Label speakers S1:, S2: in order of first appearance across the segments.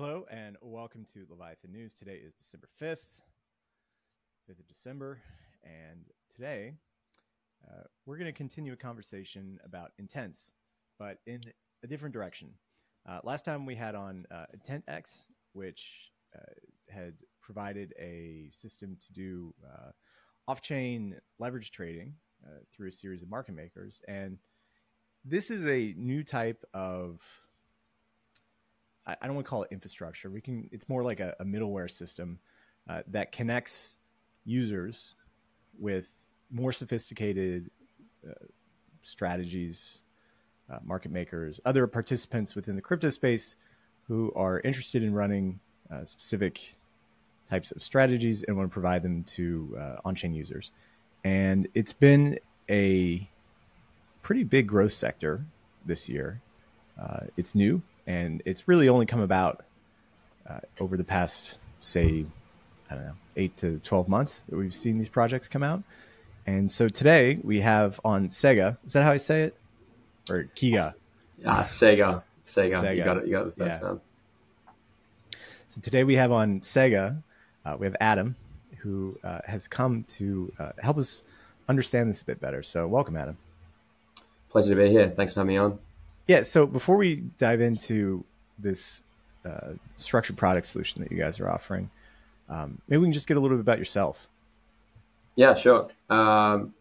S1: Hello and welcome to Leviathan News. Today is December 5th, 5th of December. And today uh, we're going to continue a conversation about intents, but in a different direction. Uh, last time we had on uh, IntentX, which uh, had provided a system to do uh, off chain leverage trading uh, through a series of market makers. And this is a new type of I, don't want to call it infrastructure. We can. It's more like a, a middleware system uh, that connects users with more sophisticated uh, strategies, uh, market makers, other participants within the crypto space who are interested in running uh, specific types of strategies and want to provide them to uh, on-chain users. And it's been a pretty big growth sector this year. Uh, it's new and it's really only come about uh, over the past, say, I don't know, eight to twelve months that we've seen these projects come out. And so today we have on Cega. Is that how I say it? Or Kiga?
S2: Ah, Cega. Cega. Cega. You got it. You got it the first yeah. time.
S1: So today we have on Cega, uh, we have Adam, who uh, has come to uh, help us understand this a bit better. So welcome, Adam.
S2: Pleasure to be here. Thanks for having me on.
S1: Yeah. So before we dive into this uh, structured product solution that you guys are offering, um, maybe we can just get a little bit about yourself.
S2: Yeah, sure. Um,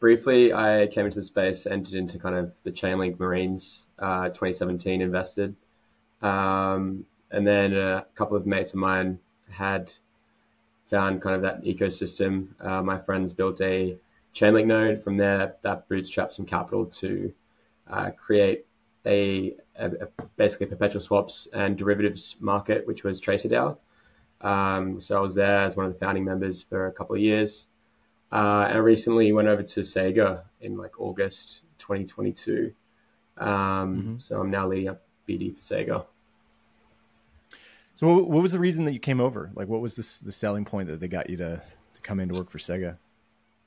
S2: briefly, I came into the space, entered into kind of the Chainlink Marines uh, 2017, invested. Um, and then a couple of mates of mine had found kind of that ecosystem. Uh, my friends built a Chainlink node. From there, that bootstrapped some capital to uh, create a, a, a, basically perpetual swaps and derivatives market, which was TracerDAO. Um, so I was there as one of the founding members for a couple of years. Uh, and I recently went over to Cega in like August 2022. Um, mm-hmm. So I'm now leading up BD for Cega.
S1: So what, what was the reason that you came over? Like, what was this, the selling point that they got you to, to come in to work for Cega?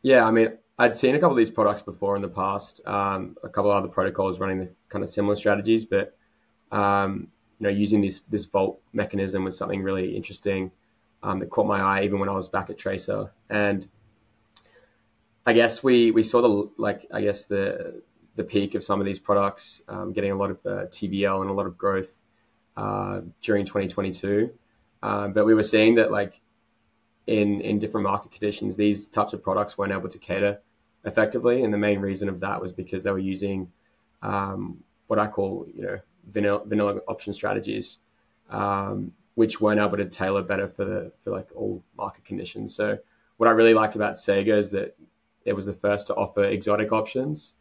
S2: Yeah, I mean, I'd seen a couple of these products before in the past. Um, a couple of other protocols running the kind of similar strategies, but um, you know, using this this vault mechanism was something really interesting um, that caught my eye even when I was back at Tracer. And I guess we we saw the like I guess the the peak of some of these products, um, getting a lot of uh, TVL and a lot of growth uh, during 2022. Uh, but we were seeing that like in in different market conditions, these types of products weren't able to cater effectively. And the main reason of that was because they were using um, what I call, you know, vanilla, vanilla option strategies, um, which weren't able to tailor better for the for like all market conditions. So what I really liked about Cega is that it was the first to offer exotic options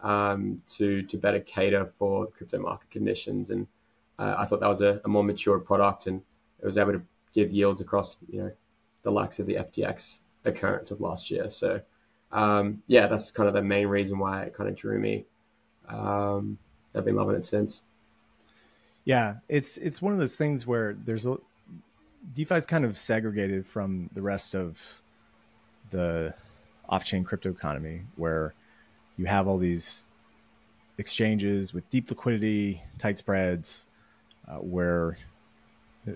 S2: um, to to better cater for crypto market conditions. And uh, I thought that was a, a, more mature product, and it was able to give yields across you know the likes of the FTX occurrence of last year. So um, yeah, that's kind of the main reason why it kind of drew me. Um, I've been loving it since.
S1: Yeah, it's it's one of those things where there's a DeFi is kind of segregated from the rest of the off-chain crypto economy, where you have all these exchanges with deep liquidity, tight spreads, uh, where uh,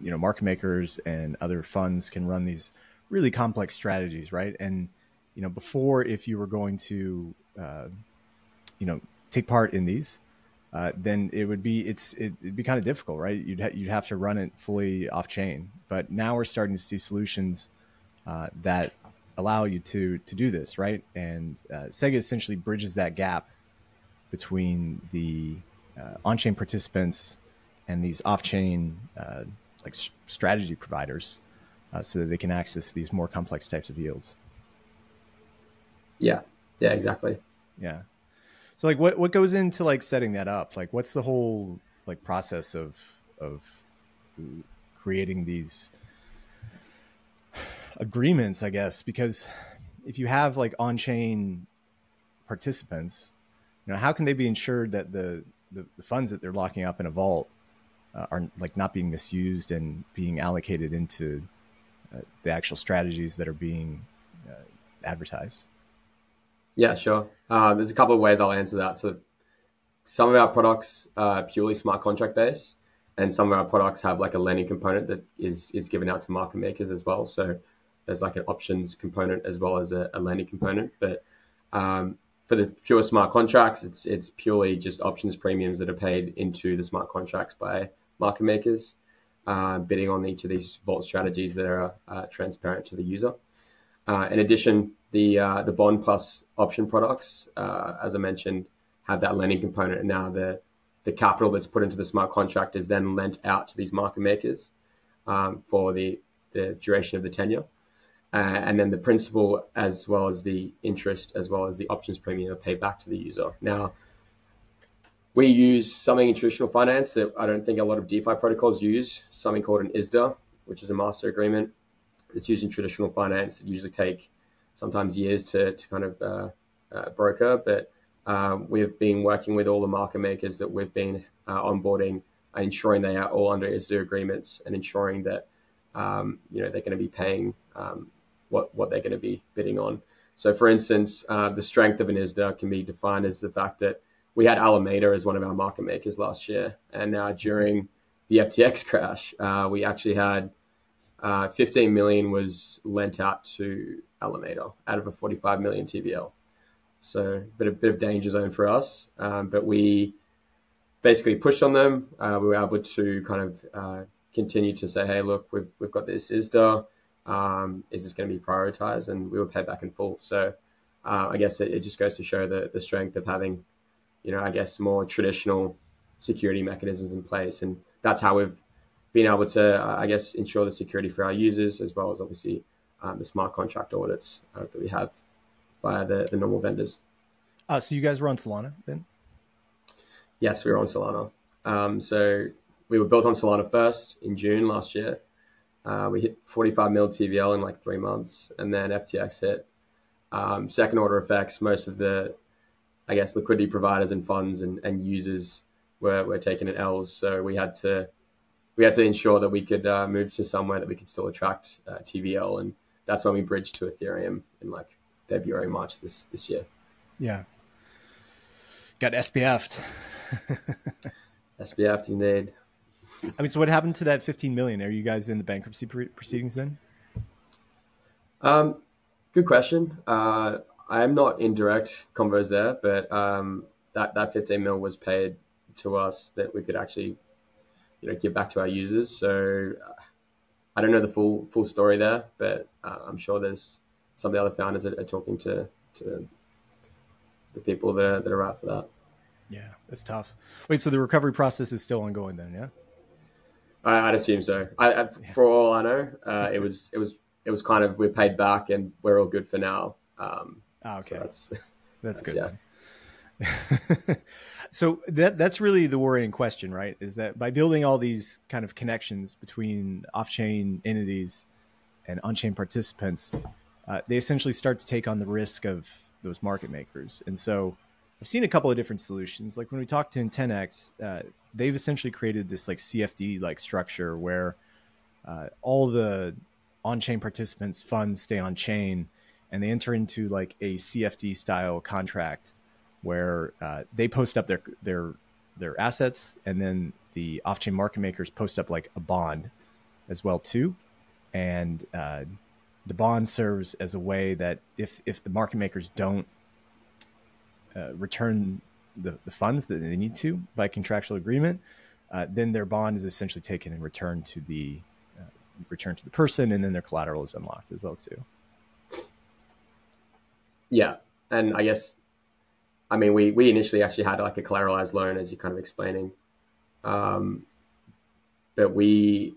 S1: you know market makers and other funds can run these really complex strategies, right? And you know, before if you were going to, uh, you know, take part in these, uh, then it would be it's it, would be kind of difficult, right? You'd ha- you'd have to run it fully off chain. But now we're starting to see solutions uh, that allow you to to do this, right? And uh, Cega essentially bridges that gap between the uh, on-chain participants and these off-chain uh, like strategy providers, so that they can access these more complex types of yields.
S2: Yeah. Yeah, exactly.
S1: Yeah. So like what what goes into like setting that up? Like what's the whole like process of of creating these agreements, I guess, because if you have like on-chain participants, you know, how can they be ensured that the the, the funds that they're locking up in a vault uh, are like not being misused and being allocated into uh, the actual strategies that are being uh, advertised?
S2: Yeah, sure. Uh, there's a couple of ways I'll answer that. So some of our products are purely smart contract based, and some of our products have like a lending component that is is given out to market makers as well. So there's like an options component as well as a, a lending component. But um, for the pure smart contracts, it's it's purely just options premiums that are paid into the smart contracts by market makers, uh, bidding on each of these vault strategies that are uh, transparent to the user. Uh, in addition, the uh, the bond plus option products, uh, as I mentioned, have that lending component, and now the the capital that's put into the smart contract is then lent out to these market makers um, for the the duration of the tenure. Uh, and then the principal as well as the interest as well as the options premium are paid back to the user. Now, we use something in traditional finance that I don't think a lot of DeFi protocols use, something called an ISDA, which is a master agreement. It's used in traditional finance. It usually take sometimes years to, to kind of uh, uh, broker, but uh, we've been working with all the market makers that we've been uh, onboarding ensuring they are all under ISDA agreements and ensuring that um, you know they're going to be paying um, what what they're going to be bidding on. So, for instance, uh, the strength of an ISDA can be defined as the fact that we had Alameda as one of our market makers last year, and uh, during the FTX crash, uh, we actually had uh, 15 million was lent out to Alameda out of a 45 million TVL. So, a bit of bit of danger zone for us, um, but we basically pushed on them. Uh, we were able to kind of uh, continue to say, hey, look, we've we've got this ISDA um, is this going to be prioritized? And we were paid back in full. So uh, I guess it, it, just goes to show the, the strength of having, you know, I guess more traditional security mechanisms in place. And that's how we've been able to, uh, I guess, ensure the security for our users, as well as obviously um, the smart contract audits uh, that we have via the, the normal vendors.
S1: Uh, so you guys were on Solana then?
S2: Yes, we were on Solana. Um, so we were built on Solana first in June last year. Uh, we hit 45 mil TVL in like three months, and then FTX hit. Um, second order effects, most of the, I guess, liquidity providers and funds and, and users were, were taking in L's. So we had to we had to ensure that we could uh, move to somewhere that we could still attract uh, TVL, and that's when we bridged to Ethereum in like February, March this this year.
S1: Yeah, got SBF'd.
S2: SBF'd indeed.
S1: I mean, so what happened to that 15 million? Are you guys in the bankruptcy proceedings then?
S2: Um, good question. Uh, I'm not in direct convos there, but um, that that 15 mil was paid to us that we could actually, you know, give back to our users. So uh, I don't know the full full story there, but uh, I'm sure there's some of the other founders that are talking to to the people that are, that are out for that.
S1: Yeah, that's tough. Wait, so the recovery process is still ongoing then? Yeah.
S2: I, would assume so. I, I, for all I know, uh, it was it was it was kind of we're paid back and we're all good for now. Um,
S1: oh, okay, so that's that's, that's good. Yeah. so that that's really the worrying question, right? Is that by building all these kind of connections between off-chain entities and on-chain participants, uh, they essentially start to take on the risk of those market makers, and so I've seen a couple of different solutions. Like when we talked to IntentX, uh, they've essentially created this like CFD like structure where uh, all the on-chain participants funds stay on chain and they enter into like a CFD style contract where uh, they post up their their their assets and then the off-chain market makers post up like a bond as well too and uh, the bond serves as a way that if if the market makers don't uh, return the, the funds that they need to by contractual agreement, uh, then their bond is essentially taken and returned to the uh, returned to the person, and then their collateral is unlocked as well too.
S2: Yeah, and I guess, I mean, we we initially actually had like a collateralized loan, as you're kind of explaining, um, but we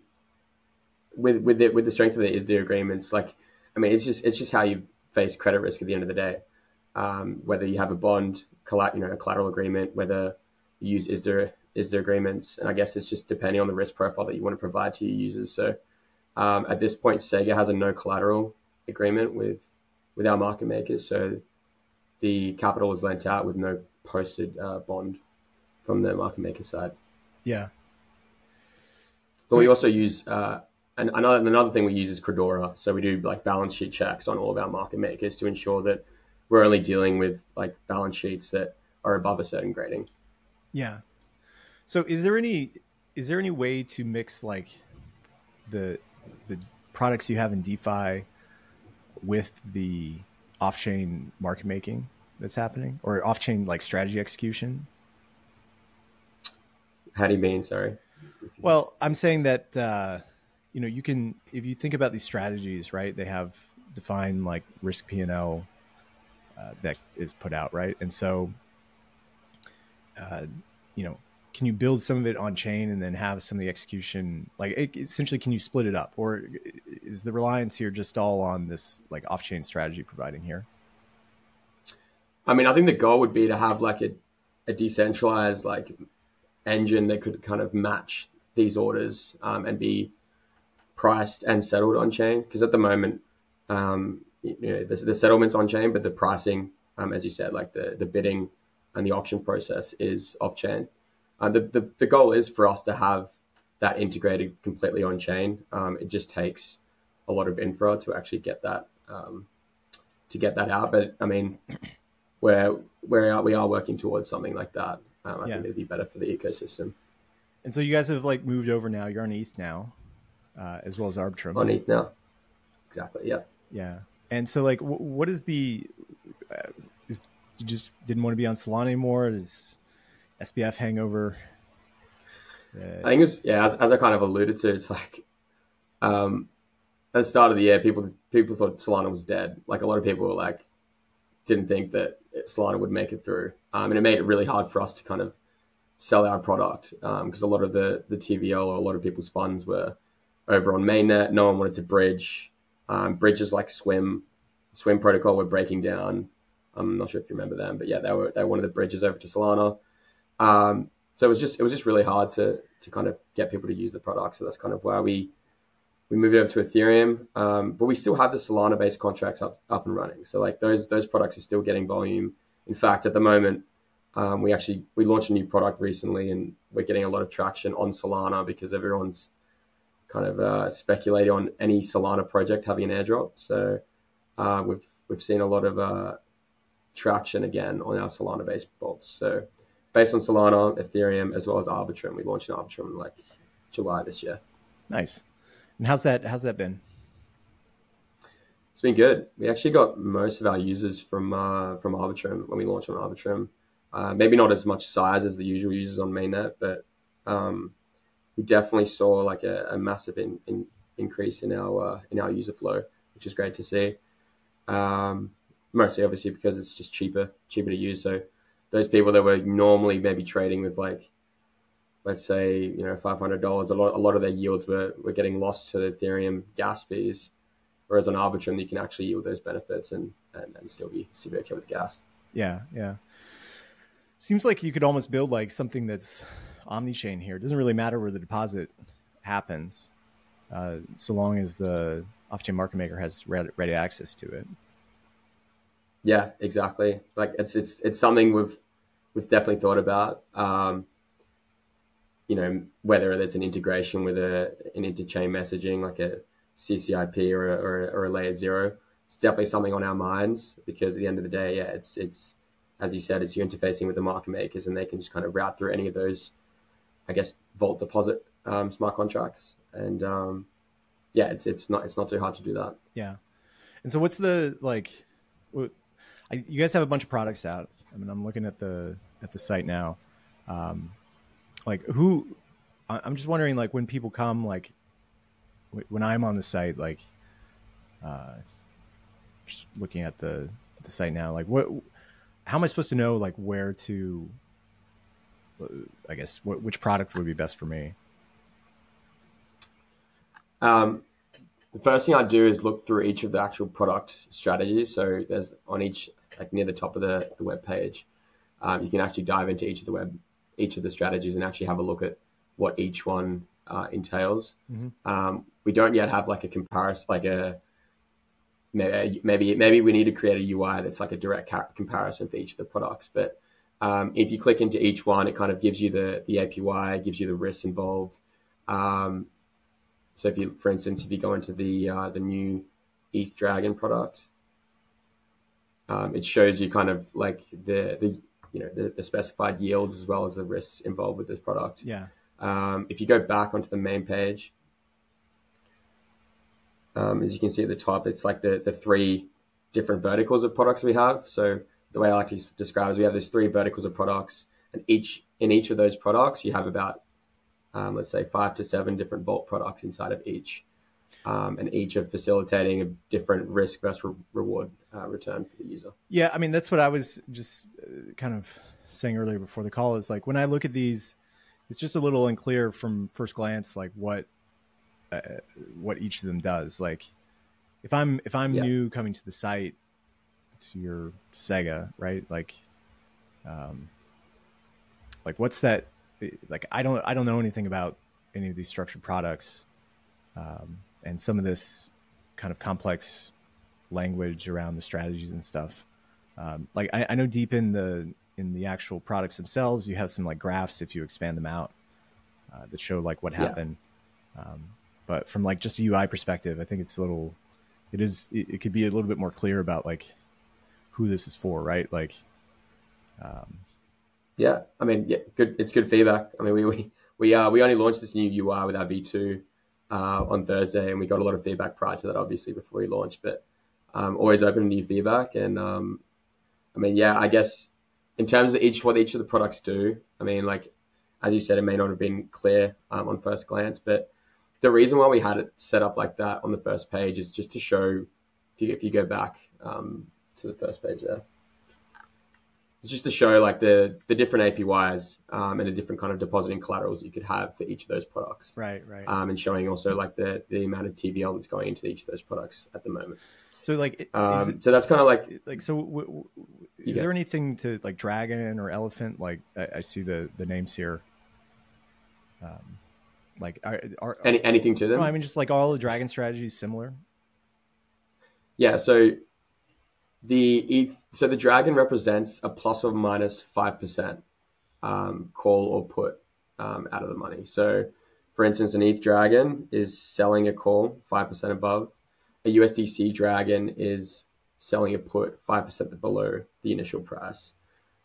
S2: with with the, with the strength of the ISDA agreements, like, I mean, it's just it's just how you face credit risk at the end of the day um, whether you have a bond, you know, a collateral agreement, whether you use ISDA, ISDA agreements. And I guess it's just depending on the risk profile that you want to provide to your users. So um, at this point, Cega has a no collateral agreement with, with our market makers. So the capital was lent out with no posted uh, bond from the market maker side.
S1: Yeah.
S2: But so we also use uh, and another another thing we use is Credora. So we do like balance sheet checks on all of our market makers to ensure that we're only dealing with like balance sheets that are above a certain grading.
S1: Yeah. So is there any is there any way to mix like the the products you have in DeFi with the off-chain market making that's happening, or off-chain like strategy execution?
S2: How do you mean? Sorry.
S1: Well, I'm saying that uh, you know you can if you think about these strategies, right? They have defined like risk P and L uh, that is put out, right? And so, uh, you know, can you build some of it on chain and then have some of the execution? Like, it, essentially, can you split it up, or is the reliance here just all on this like off chain strategy providing here?
S2: I mean, I think the goal would be to have like a, a decentralized like engine that could kind of match these orders um, and be priced and settled on chain. Because at the moment, um, you know, the, the, settlements on chain, but the pricing, um, as you said, like the the bidding and the auction process is off chain. Uh, the, the the goal is for us to have that integrated completely on chain. Um, it just takes a lot of infra to actually get that um, to get that out. But I mean, where where we are working towards something like that. Um, I yeah. think it'd be better for the ecosystem.
S1: And so you guys have like moved over now. You're on ETH now, uh, as well as Arbitrum.
S2: On ETH now, exactly. Yeah.
S1: Yeah. And so like, w- what is the? Uh, is you just didn't want to be on Solana anymore? Is SBF hangover?
S2: Uh, I think it's yeah. As, as, I kind of alluded to, it's like um, at the start of the year, people people thought Solana was dead. Like a lot of people were like, didn't think that Solana would make it through, um, and it made it really hard for us to kind of sell our product because um, a lot of the the TVL or a lot of people's funds were over on mainnet. No one wanted to bridge. Um, bridges like Swim, Swim protocol were breaking down. I'm not sure if you remember them, but yeah, they were they were one of the bridges over to Solana. Um, so it was just it was just really hard to to kind of get people to use the product. So that's kind of why we we moved over to Ethereum, um, but we still have the Solana based contracts up up and running. So like those those products are still getting volume. In fact, at the moment, um, we actually we launched a new product recently, and we're getting a lot of traction on Solana because everyone's kind of uh, speculating on any Solana project having an airdrop. So uh, we've we've seen a lot of uh, traction again on our Solana based vaults. So based on Solana, Ethereum, as well as Arbitrum, we launched an Arbitrum like July this year.
S1: Nice. And how's that? How's that been?
S2: It's been good. We actually got most of our users from uh, from Arbitrum when we launched on Arbitrum. Uh, maybe not as much size as the usual users on mainnet, but um, we definitely saw like a, a massive in, in, increase in our uh, in our user flow, which is great to see. Um, mostly, obviously, because it's just cheaper cheaper to use. So those people that were normally maybe trading with like let's say you know five hundred dollars, a lot a lot of their yields were, were getting lost to the Ethereum gas fees, whereas on Arbitrum you can actually yield those benefits and, and, and still be still be okay with gas.
S1: Yeah, yeah. Seems like you could almost build like something that's omni-chain here. It doesn't really matter where the deposit happens, uh, so long as the off-chain market maker has ready, access to it.
S2: Yeah, exactly. Like it's it's it's something we've we've definitely thought about. Um, you know, whether there's an integration with a, an interchain messaging like a CCIP or a, or, a, or a layer zero, it's definitely something on our minds because at the end of the day, yeah, it's it's as you said, it's you interfacing with the market makers and they can just kind of route through any of those, I guess, vault deposit um, smart contracts. And um, yeah, it's it's not it's not too hard to do that.
S1: Yeah. And so, what's the like? I, you guys have a bunch of products out. I mean, I'm looking at the at the site now. Um, like who i'm just wondering like when people come like when i'm on the site like uh just looking at the the site now like what how am i supposed to know like where to i guess what, which product would be best for me?
S2: Um the first thing i do is look through each of the actual product strategies. So there's on each like near the top of the, the web page um, you can actually dive into each of the web each of the strategies and actually have a look at what each one uh, entails. Mm-hmm. Um, we don't yet have like a comparison, like a maybe maybe we need to create a UI that's like a direct ca- comparison for each of the products. But um, if you click into each one, it kind of gives you the the APY, gives you the risks involved. Um, so if you, for instance, if you go into the uh, the new ETH Dragon product, um, it shows you kind of like the the you know the, the specified yields as well as the risks involved with this product.
S1: Yeah.
S2: Um, if you go back onto the main page, um, as you can see at the top, it's like the, the three different verticals of products we have. So the way I like to describe is we have these three verticals of products, and each in each of those products you have about um, let's say five to seven different Vault products inside of each, um, and each of facilitating a different risk versus re- reward uh, return for the user.
S1: Yeah, I mean that's what I was just kind of saying earlier before the call is like when I look at these, it's just a little unclear from first glance like what uh, what each of them does. Like if I'm if I'm yeah. new coming to the site to your Cega, right? Like, um, like what's that? Like I don't I don't know anything about any of these structured products, um, and some of this kind of complex language around the strategies and stuff. Um, like I, I know deep in the in the actual products themselves, you have some like graphs if you expand them out uh, that show like what happened. Yeah. Um, but from like just a UI perspective, I think it's a little, it is, it, it, could be a little bit more clear about like who this is for, right? Like,
S2: um, yeah, I mean, yeah, good. It's good feedback. I mean, we we we uh, we only launched this new UI with our V2 uh, on Thursday, and we got a lot of feedback prior to that, obviously before we launched. But um, always open to new feedback, and um, I mean, yeah, I guess in terms of each what each of the products do, I mean, like as you said, it may not have been clear um, on first glance, but the reason why we had it set up like that on the first page is just to show. If you, if you go back um, to the first page there, it's just to show like the the different APYs um, and the different kind of depositing collaterals you could have for each of those products.
S1: Right, right.
S2: Um, and showing also like the the amount of TVL that's going into each of those products at the moment.
S1: So like,
S2: um, it, so that's kind of like
S1: like so. W- w- is there anything to like dragon or elephant? Like I, I see the the names here. Um, like are, are,
S2: Any, anything to them?
S1: No, I mean just like all the dragon strategies similar.
S2: Yeah. So the so the dragon represents a plus or minus five percent um, call or put um, out of the money. So, for instance, an ETH dragon is selling a call five percent above. A USDC dragon is selling a put 5% below the initial price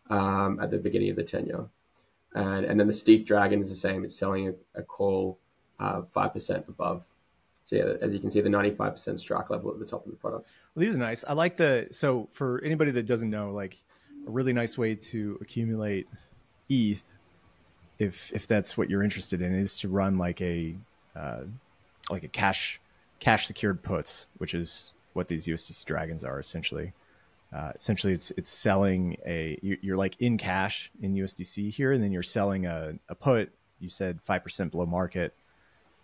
S2: um, at the beginning of the tenure. And, and then the stETH Dragon is the same. It's selling a, a call uh, 5% above. So yeah, as you can see, the 95% strike level at the top of the product.
S1: Well, these are nice. I like the, so for anybody that doesn't know, like a really nice way to accumulate ETH, if, if that's what you're interested in, is to run like a, uh, like a cash, cash secured puts, which is what these USDC dragons are essentially. Uh, essentially, it's it's selling a you're like in cash in USDC here, and then you're selling a, a put. You said five percent below market,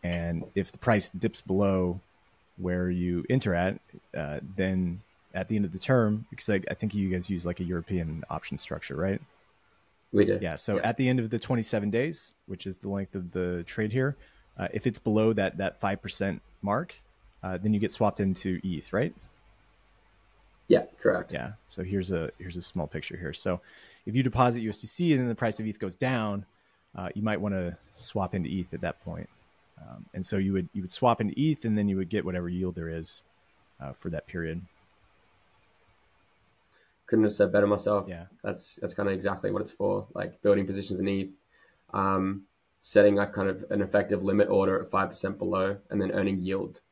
S1: and if the price dips below where you enter at, uh, then at the end of the term, because I, I, think you guys use like a European option structure, right?
S2: We do.
S1: Yeah. So yeah. at the end of the 27 days, which is the length of the trade here, uh, if it's below that that five percent mark, uh, then you get swapped into ETH, right?
S2: Yeah, correct.
S1: Yeah. So here's a here's a small picture here. So if you deposit USDC and then the price of ETH goes down, uh, you might want to swap into ETH at that point. Um, and so you would you would swap into ETH and then you would get whatever yield there is uh, for that period.
S2: Couldn't have said better myself.
S1: Yeah,
S2: that's that's kind of exactly what it's for. Like building positions in ETH, um, setting like kind of an effective limit order at five percent below, and then earning yield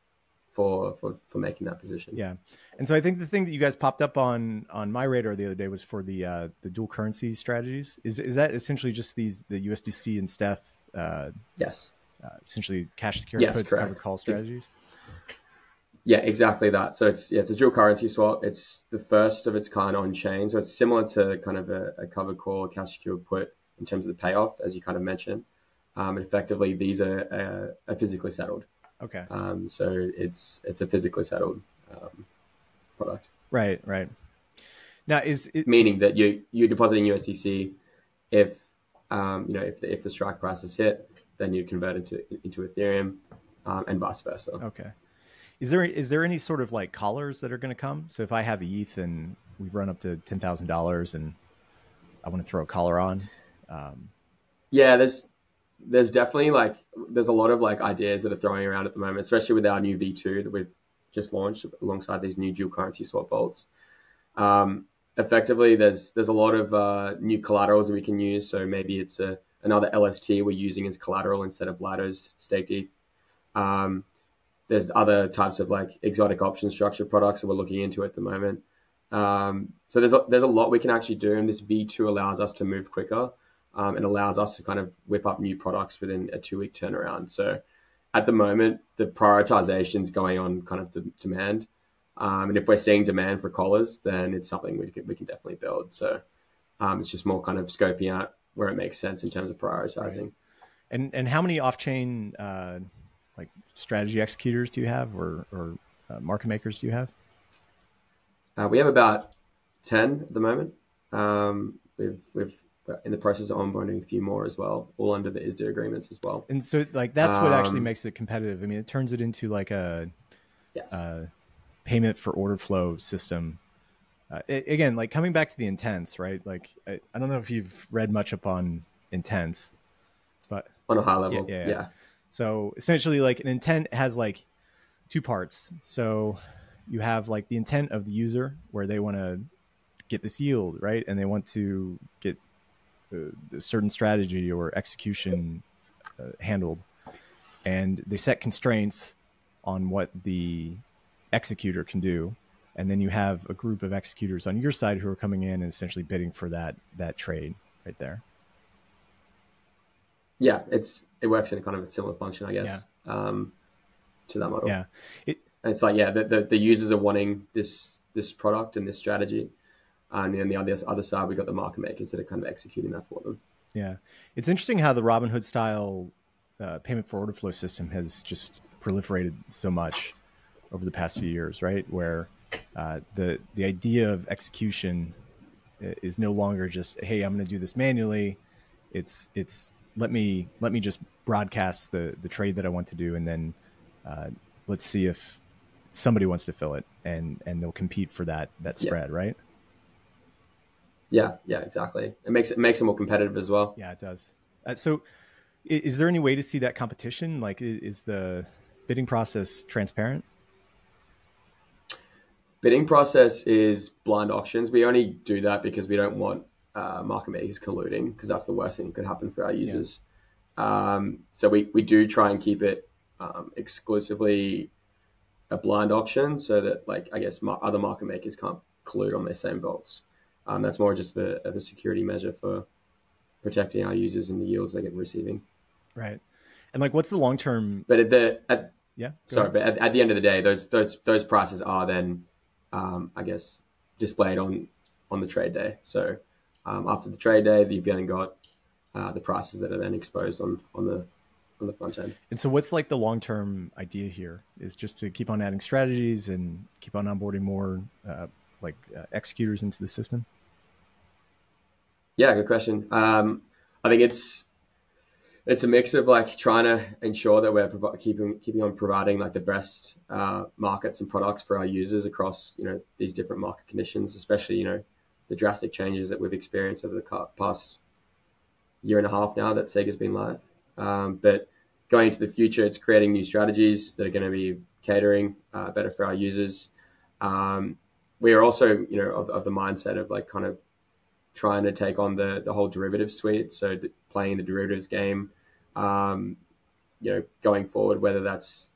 S2: for for for making that position.
S1: Yeah, and so I think the thing that you guys popped up on on my radar the other day was for the uh, the dual currency strategies. Is is that essentially just these the USDC and stETH? Uh,
S2: yes.
S1: Uh, essentially, cash security
S2: yes,
S1: puts covered call strategies.
S2: Yeah, exactly that. So it's yeah, it's a dual currency swap. It's the first of its kind on chain. So it's similar to kind of a, a covered call, cash secured put in terms of the payoff, as you kind of mentioned. Um, effectively, these are, uh, are physically settled.
S1: Okay.
S2: Um, so it's it's a physically settled um, product.
S1: Right. Right. Now is it
S2: meaning that you you're depositing USDC if um, you know if the, if the strike price is hit, then you convert into into Ethereum, um, and vice versa.
S1: Okay. Is there is there any sort of like collars that are going to come? So if I have ETH and we've run up to ten thousand dollars and I want to throw a collar on. Um,
S2: yeah, there's there's definitely like there's a lot of like ideas that are throwing around at the moment, especially with our new V2 that we've just launched alongside these new dual currency swap vaults. Um, effectively, there's there's a lot of uh, new collaterals that we can use. So maybe it's a, another LST we're using as collateral instead of Lido's staked ETH. Um, there's other types of like exotic option structure products that we're looking into at the moment. Um, so there's a, there's a lot we can actually do, and this V2 allows us to move quicker um, and allows us to kind of whip up new products within a two week turnaround. So at the moment, the prioritization is going on kind of the demand. Um, and if we're seeing demand for collars, then it's something we can, we can definitely build. So um, it's just more kind of scoping out where it makes sense in terms of prioritizing. Right.
S1: And and how many off chain uh, like strategy executors do you have, or or uh, market makers do you have?
S2: Uh, we have about ten at the moment. Um, we've we've in the process of onboarding a few more as well, all under the ISDA agreements as well.
S1: And so, like that's what actually um, makes it competitive. I mean, it turns it into like a
S2: yes.
S1: Uh, payment for order flow system. Uh, it, again, like coming back to the intents, right? Like I, I, don't know if you've read much upon intents, but
S2: on a high level, yeah, yeah. yeah.
S1: So essentially, like an intent has like two parts. So you have like the intent of the user where they want to get this yield, right? And they want to get certain strategy or execution uh, handled. And they set constraints on what the executor can do. And then you have a group of executors on your side who are coming in and essentially bidding for that that trade right there
S2: yeah, it's it works in a kind of a similar function, I guess, yeah. um, to that model.
S1: Yeah,
S2: it, it's like yeah, the, the, the users are wanting this this product and this strategy, and then the other other side we got the market makers that are kind of executing that for them.
S1: Yeah, it's interesting how the Robinhood style uh, payment for order flow system has just proliferated so much over the past few years, right? Where uh, the the idea of execution uh, is no longer just hey, I'm going to do this manually. It's it's let me let me just broadcast the the trade that I want to do, and then uh, let's see if somebody wants to fill it, and and they'll compete for that that spread,
S2: yeah.
S1: right?
S2: Yeah, yeah, exactly. It makes it makes it more competitive as well.
S1: Yeah, it does. Uh, so, is, is there any way to see that competition? Like, is the bidding process transparent?
S2: Bidding process is blind auctions. We only do that because we don't want uh, market makers colluding because that's the worst thing that could happen for our users. Yeah. Um, so we, we do try and keep it um, exclusively a blind auction so that like I guess ma- other market makers can't collude on their same bolts. Um, that's more just the, the security measure for protecting our users and the yields they get receiving.
S1: Right. And like, what's the long term?
S2: But at the at,
S1: yeah,
S2: sorry, ahead. but at, at, the end of the day, those those those prices are then, um, I guess, displayed on on the trade day. So um, after the trade day, you've then got uh, the prices that are then exposed on on the on the front end.
S1: And so, what's like the long term idea here? Is just to keep on adding strategies and keep on onboarding more uh, like uh, executors into the system.
S2: Yeah, good question. Um, I think it's it's a mix of like trying to ensure that we're keeping keeping on providing like the best uh, markets and products for our users across you know these different market conditions, especially you know the drastic changes that we've experienced over the past year and a half now that Cega's been live. Um, but going into the future, it's creating new strategies that are going to be catering uh, better for our users. Um, we are also, you know, of, of, the mindset of like kind of trying to take on the the whole derivative suite. So playing the derivatives game, um, you know, going forward, whether that's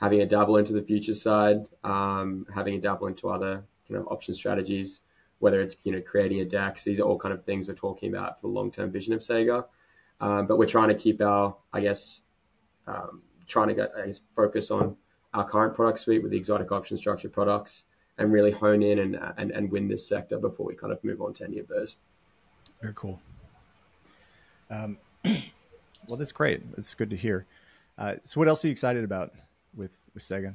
S2: having a dabble into the future side, um, having a dabble into other kind of option strategies whether it's you know creating a DAX. These are all kind of things we're talking about for the long-term vision of Cega. Um, but we're trying to keep our, I guess, um, trying to get, I guess, focus on our current product suite with the exotic option structure products and really hone in and, and, and win this sector before we kind of move on to any of those.
S1: Very cool. Um, well, that's great. It's good to hear. Uh, so, what else are you excited about with with Cega?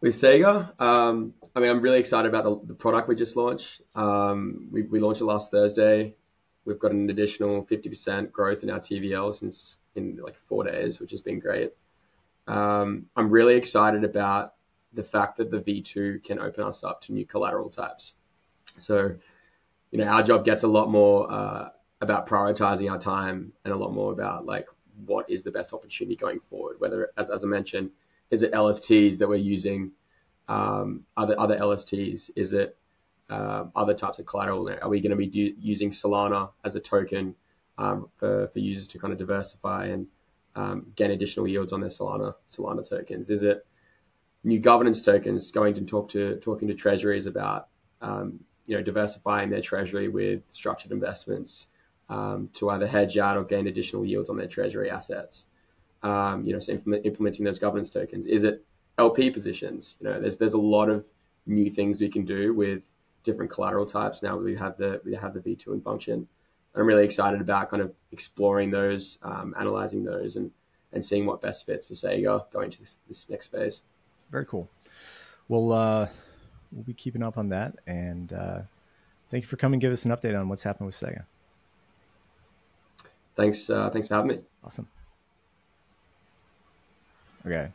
S2: With Cega, um, I mean, I'm really excited about the, the product we just launched. Um, we, we, launched it last Thursday. We've got an additional 50% growth in our TVL since in like four days, which has been great. Um, I'm really excited about the fact that the V2 can open us up to new collateral types. So, you know, our job gets a lot more uh, about prioritizing our time and a lot more about like what is the best opportunity going forward. Whether, as, as I mentioned, is it LSTs that we're using? Um, other other LSTs? Is it um, other types of collateral? Are we going to be do, using Solana as a token um, for, for users to kind of diversify and um, gain additional yields on their Solana Solana tokens? Is it new governance tokens going to talk to talking to treasuries about um, you know diversifying their treasury with structured investments um, to either hedge out or gain additional yields on their treasury assets? Um, you know, so implement, implementing those governance tokens. Is it LP positions? You know, there's there's a lot of new things we can do with different collateral types now we have the we have the V2 in function. I'm really excited about kind of exploring those, um, analyzing those, and and seeing what best fits for Cega going to this, this next phase.
S1: Very cool. Well, uh, we'll be keeping up on that, and uh, thank you for coming. Give us an update on what's happened with Cega.
S2: Thanks. Uh, thanks for having me.
S1: Awesome. Okay.